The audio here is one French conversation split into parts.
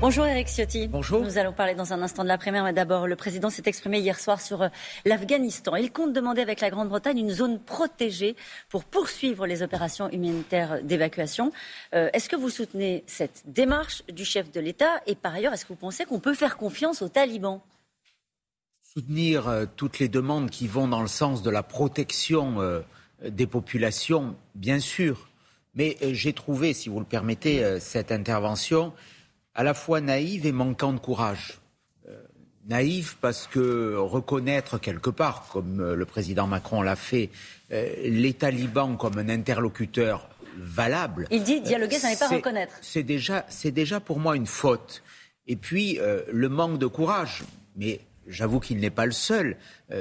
Bonjour Eric Ciotti. Bonjour. Nous allons parler dans un instant de la première, mais d'abord, le président s'est exprimé hier soir sur euh, l'Afghanistan. Il compte demander avec la Grande-Bretagne une zone protégée pour poursuivre les opérations humanitaires d'évacuation. Euh, est-ce que vous soutenez cette démarche du chef de l'État? Et par ailleurs, est-ce que vous pensez qu'on peut faire confiance aux talibans? Soutenir euh, toutes les demandes qui vont dans le sens de la protection des populations, bien sûr. Mais j'ai trouvé, si vous le permettez, cette intervention à la fois naïve et manquant de courage. Euh, naïve parce que reconnaître quelque part, comme euh, le président Macron l'a fait, euh, les talibans comme un interlocuteur valable. Il dit dialoguer, ça n'est pas reconnaître. C'est déjà, c'est déjà pour moi une faute. Et puis le manque de courage. Mais j'avoue qu'il n'est pas le seul.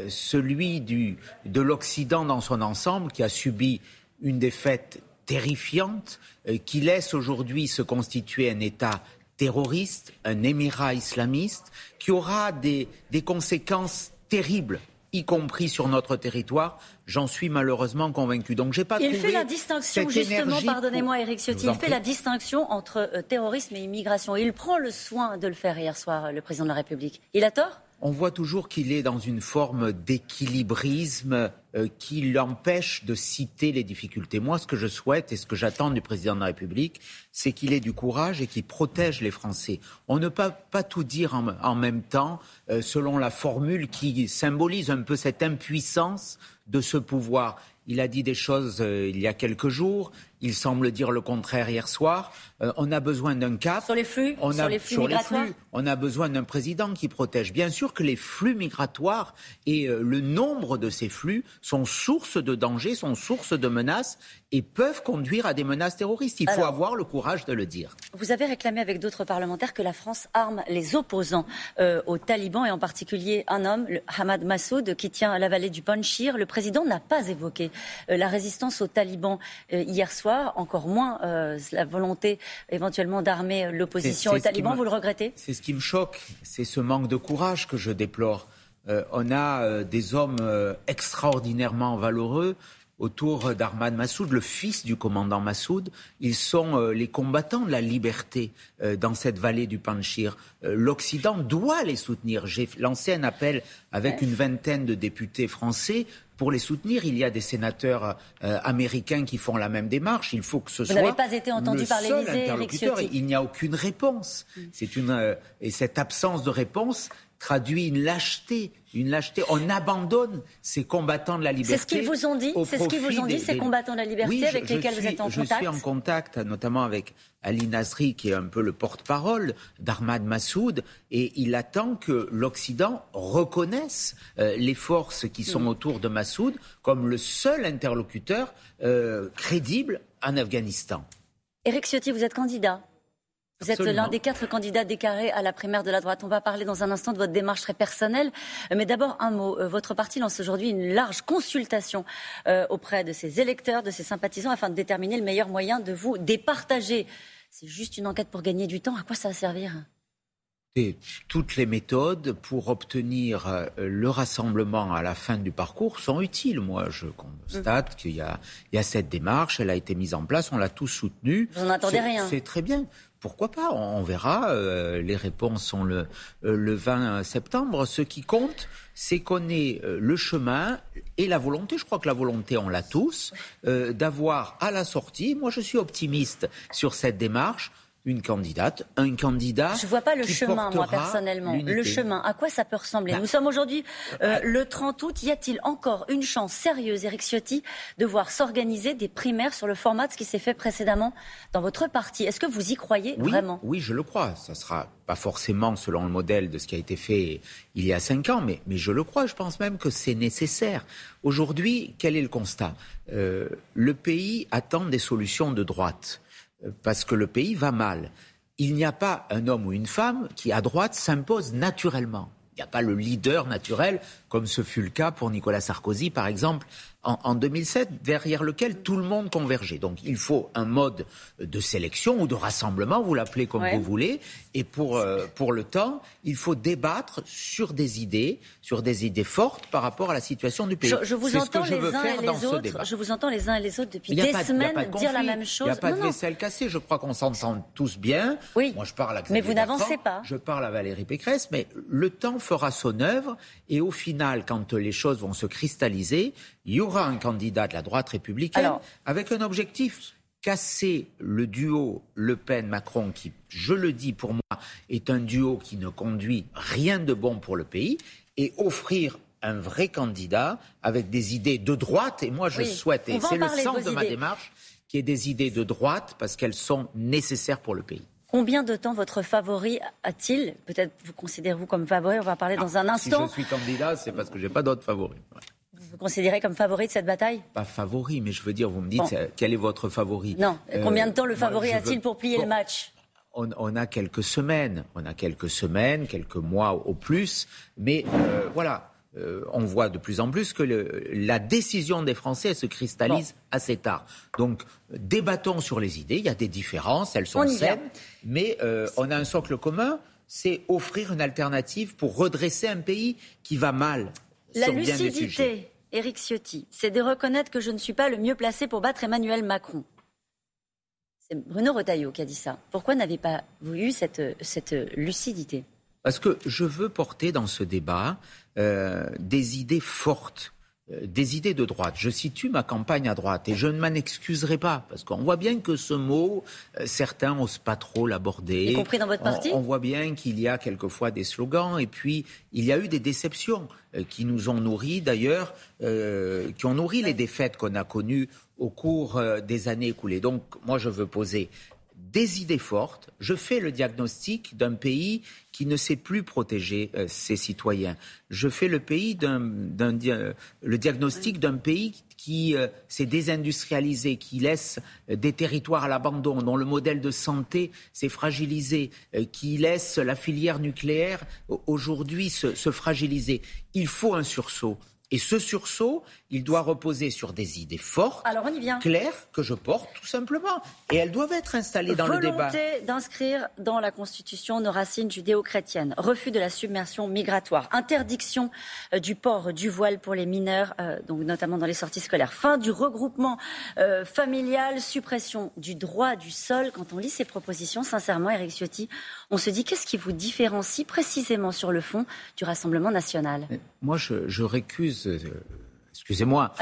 celui du, de l'Occident dans son ensemble qui a subi une défaite terrifiante, qui laisse aujourd'hui se constituer un État terroriste, un émirat islamiste, qui aura des, des conséquences terribles y compris sur notre territoire. J'en suis malheureusement convaincu. Donc j'ai pas il fait la distinction justement, pardonnez-moi Eric Ciotti, il fait la distinction entre euh, terrorisme et immigration. il prend le soin de le faire hier soir, le président de la République. Il a tort? On voit toujours qu'il est dans une forme d'équilibrisme euh, qui l'empêche de citer les difficultés. Moi, ce que je souhaite et ce que j'attends du président de la République, c'est qu'il ait du courage et qu'il protège les Français. On ne peut pas tout dire en, même temps, euh, selon la formule qui symbolise un peu cette impuissance de ce pouvoir. Il a dit des choses euh, il y a quelques jours. Il semble dire le contraire hier soir. Euh, on a besoin d'un cap. Sur les flux on a, Sur les flux migratoires On a besoin d'un président qui protège. Bien sûr que les flux migratoires et euh, le nombre de ces flux sont source de danger, sont source de menaces et peuvent conduire à des menaces terroristes. Il faut avoir le courage de le dire. Vous avez réclamé avec d'autres parlementaires que la France arme les opposants euh, aux talibans et en particulier un homme, le Hamad Massoud, qui tient à la vallée du Panchir. Le président n'a pas évoqué la résistance aux talibans hier soir encore moins euh, la volonté éventuellement d'armer l'opposition aux talibans. Vous le regrettez? C'est ce qui me choque, c'est ce manque de courage que je déplore. Euh, on a euh, des hommes extraordinairement valeureux autour d'Armad Massoud, le fils du commandant Massoud. Ils sont les combattants de la liberté dans cette vallée du Panchir. L'Occident doit les soutenir. J'ai lancé un appel avec une vingtaine de députés français pour les soutenir. Il y a des sénateurs euh, américains qui font la même démarche. Il faut que ce Vous soit. n'avez pas été entendu par l'Élysée, Il n'y a aucune réponse. Mm. C'est une euh, et cette absence de réponse traduit une lâcheté, une lâcheté. On abandonne ces combattants de la liberté. C'est ce qu'ils vous ont dit. C'est ce qu'ils vous ont dit, ces combattants de la liberté avec lesquels vous êtes en contact. Je suis en contact, notamment avec Ali Nasri, qui est un peu le porte-parole d'Ahmad Massoud, et il attend que l'Occident reconnaisse euh, les forces qui sont mm. autour de Massoud comme le seul interlocuteur euh, crédible en Afghanistan. Éric Ciotti, vous êtes candidat vous êtes l'un des quatre candidats déclarés à la primaire de la droite. On va parler dans un instant de votre démarche très personnelle. Mais d'abord, un mot. Euh, votre parti lance aujourd'hui une large consultation euh, auprès de ses électeurs, de ses sympathisants, afin de déterminer le meilleur moyen de vous départager. C'est juste une enquête pour gagner du temps. À quoi ça va servir? Toutes les méthodes pour obtenir euh, le rassemblement à la fin du parcours sont utiles. Moi, je constate qu'il y, y a, cette démarche, elle a été mise en place, on l'a tous soutenue. Vous n'en attendez rien. C'est très bien pourquoi pas? On verra. Euh, les réponses sont le, euh, le 20 septembre. Ce qui compte, c'est qu'on ait euh, le chemin et la volonté. Je crois que la volonté, on l'a tous, d'avoir à la sortie. Moi, je suis optimiste sur cette démarche une candidate, un candidat. Je ne vois pas le chemin, moi, personnellement. Le chemin, à quoi ça peut ressembler bah, Nous sommes aujourd'hui euh, euh, le 30 août. Y a-t-il encore une chance sérieuse, Eric Ciotti, de voir s'organiser des primaires sur le format de ce qui s'est fait précédemment dans votre parti? Est-ce que vous y croyez vraiment? Oui, je le crois. Ça sera pas forcément selon le modèle de ce qui a été fait il y a cinq ans, mais, mais je le crois. Je pense même que c'est nécessaire. Aujourd'hui, quel est le constat? Euh, Le pays attend des solutions de droite parce que le pays va mal. Il n'y a pas un homme ou une femme qui, à droite, s'impose naturellement. Il n'y a pas le leader naturel, comme ce fut le cas pour Nicolas Sarkozy, par exemple, en, 2007, derrière lequel tout le monde convergeait. Donc il faut un mode de sélection ou de rassemblement, vous l'appelez comme vous voulez, et pour, euh, pour le temps, il faut débattre sur des idées, sur des idées fortes par rapport à la situation du pays. Je, vous entends les uns et les autres. Je vous entends les uns et les autres depuis des semaines dire la même chose. Il n'y a pas de vaisselle cassée. Je crois qu'on s'entend tous bien. Oui. Moi, je parle à Mais vous n'avancez pas. Je parle à Valérie Pécresse, mais le temps fera son œuvre, et au final, quand les choses vont se cristalliser, il y aura un candidat de la droite républicaine avec un objectif casser le duo Le Pen-Macron, qui, je le dis pour moi, est un duo qui ne conduit rien de bon pour le pays, et offrir un vrai candidat avec des idées de droite. Et moi, je souhaite, et c'est le sens de ma démarche, qu'il y ait des idées de droite parce qu'elles sont nécessaires pour le pays. Combien de temps votre favori a-t-il? Peut-être vous considérez-vous comme favori, on va parler dans un instant. Si je suis candidat, c'est parce que je n'ai pas d'autres favoris vous considérez comme favori de cette bataille? Pas favori, mais je veux dire, vous me dites, quel est votre favori? Non. Combien de temps le euh, favori a-t-il pour plier le match? on, a quelques semaines, on a quelques semaines, quelques mois au plus, mais euh, voilà, euh, on voit de plus en plus que la décision des Français se cristallise assez tard. Donc, débattons sur les idées. Il y a des différences, elles sont saines, mais on a un socle commun, c'est offrir une alternative pour redresser un pays qui va mal. La lucidité, Éric Ciotti, c'est de reconnaître que je ne suis pas le mieux placé pour battre Emmanuel Macron. C'est Bruno Retailleau qui a dit ça. Pourquoi n'avez pas vous eu cette, cette lucidité? Parce que je veux porter dans ce débat euh, des idées fortes euh, des idées de droite. Je situe ma campagne à droite et je ne m'en excuserai pas parce qu'on voit bien que ce mot, euh, certains n'osent pas trop l'aborder. Y compris dans votre parti on, voit bien qu'il y a quelquefois des slogans et puis il y a eu des déceptions qui nous ont nourris d'ailleurs, qui ont nourri les défaites qu'on a connues au cours des années écoulées. Donc moi je veux poser des idées fortes. Je fais le diagnostic d'un pays qui ne sait plus protéger euh, ses citoyens. Je fais le, pays diagnostic d'un pays qui euh, s'est désindustrialisé, qui laisse euh, des territoires à l'abandon, dont le modèle de santé s'est fragilisé, qui laisse la filière nucléaire aujourd'hui se fragiliser. Il faut un sursaut. Et ce sursaut, il doit reposer sur des idées fortes, claires, que je porte tout simplement. Et elles doivent être installées dans le débat. Volonté d'inscrire dans la Constitution nos racines judéo-chrétiennes, refus de la submersion migratoire, interdiction euh, du port du voile pour les mineurs, euh, donc notamment dans les sorties scolaires, fin du regroupement euh, familial, suppression du droit du sol. Quand on lit ces propositions, sincèrement, Eric Ciotti, on se dit qu'est-ce qui vous différencie précisément sur le fond du Rassemblement national? Moi, je, je récuse excusez-moi,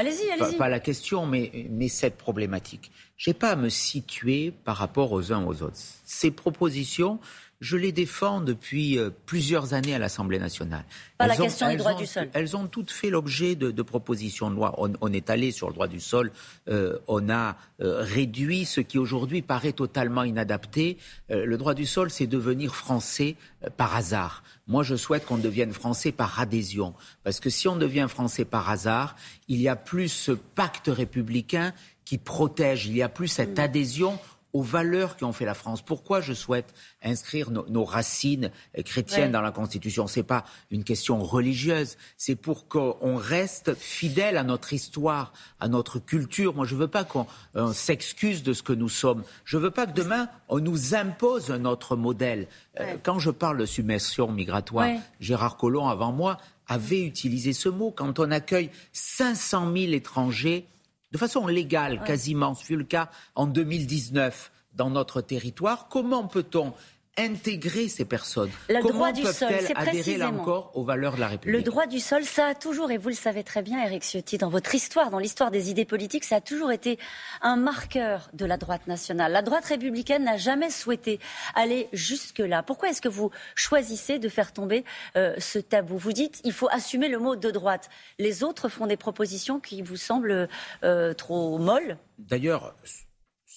pas, la question, mais, mais cette problématique. Je n'ai pas à me situer par rapport aux uns aux autres. Ces propositions, je les défends depuis euh, plusieurs années à l'Assemblée nationale. Pas la question du droit du sol. Elles ont toutes fait l'objet de, propositions de loi. On, est allé sur le droit du sol, euh, on a euh, réduit ce qui aujourd'hui paraît totalement inadapté. le droit du sol, c'est devenir français par hasard. Moi, je souhaite qu'on devienne français par adhésion. Parce que si on devient français par hasard, il y a plus ce pacte républicain qui protège, il y a plus cette mm. adhésion aux valeurs qui ont fait la France. Pourquoi je souhaite inscrire nos, racines chrétiennes dans la Constitution? C'est pas une question religieuse, c'est pour qu'on reste fidèle à notre histoire, à notre culture. Moi, je veux pas qu'on s'excuse de ce que nous sommes. Je veux pas que demain on nous impose un autre modèle. Euh, quand je parle de submersion migratoire, Gérard Collomb avant moi avait utilisé ce mot quand on accueille 500 000 étrangers de façon légale quasiment, ce fut le cas en 2019 dans notre territoire. Comment peut-on intégrer ces personnes Le droit du sol, c'est adhérer là encore aux valeurs de la République Le droit du sol, ça a toujours, et vous le savez très bien, Eric Ciotti, dans votre histoire, dans l'histoire des idées politiques, ça a toujours été un marqueur de la droite nationale. La droite républicaine n'a jamais souhaité aller jusque-là. Pourquoi est-ce que vous choisissez de faire tomber euh, ce tabou? Vous dites, il faut assumer le mot de droite. Les autres font des propositions qui vous semblent euh, trop molles D'ailleurs,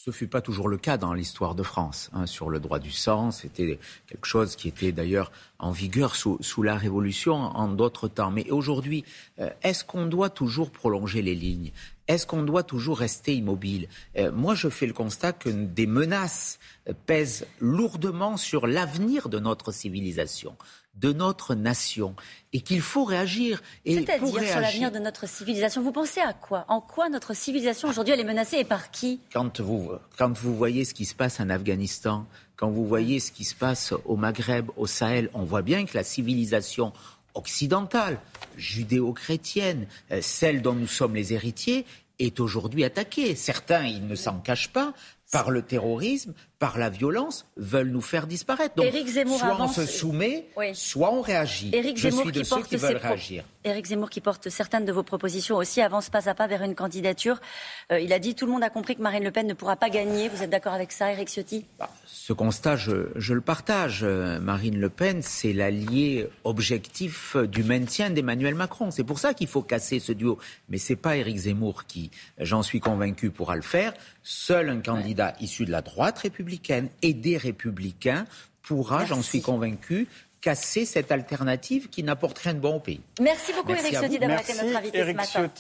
ce fut pas toujours le cas dans l'histoire de France. Hein, sur le droit du sang, c'était quelque chose qui était d'ailleurs en vigueur sous, la Révolution en d'autres temps. Mais aujourd'hui, euh, est-ce qu'on doit toujours prolonger les lignes? Est-ce qu'on doit toujours rester immobile? Euh, Moi, je fais le constat que des menaces pèsent lourdement sur l'avenir de notre civilisation de notre nation et qu'il faut réagir. C'est-à-dire sur l'avenir de notre civilisation. Vous pensez à quoi? En quoi notre civilisation aujourd'hui elle est menacée et par qui? Quand vous, quand vous voyez ce qui se passe en Afghanistan, quand vous voyez ce qui se passe au Maghreb, au Sahel, on voit bien que la civilisation occidentale, judéo-chrétienne, euh, celle dont nous sommes les héritiers, est aujourd'hui attaquée. Certains, ils ne s'en cachent pas, par le terrorisme, par la violence, veulent nous faire disparaître. Donc, soit on se soumet, soit on réagit. Éric Zemmour Je suis de ceux qui veulent réagir. Éric Zemmour, qui porte certaines de vos propositions aussi, avance pas à pas vers une candidature. Euh, il a dit tout le monde a compris que Marine Le Pen ne pourra pas gagner. Vous êtes d'accord avec ça, Éric Ciotti? Bah, Ce constat, je, je, le partage. Euh, Marine Le Pen, c'est l'allié objectif du maintien d'Emmanuel Macron. C'est pour ça qu'il faut casser ce duo. Mais c'est pas Éric Zemmour qui, j'en suis convaincu, pourra le faire. Seul un candidat issu de la droite républicaine et des républicains pourra, j'en suis convaincu, casser cette alternative qui n'apporte rien de bon au pays. Merci beaucoup, Éric Ciotti, d'avoir été notre invité ce matin.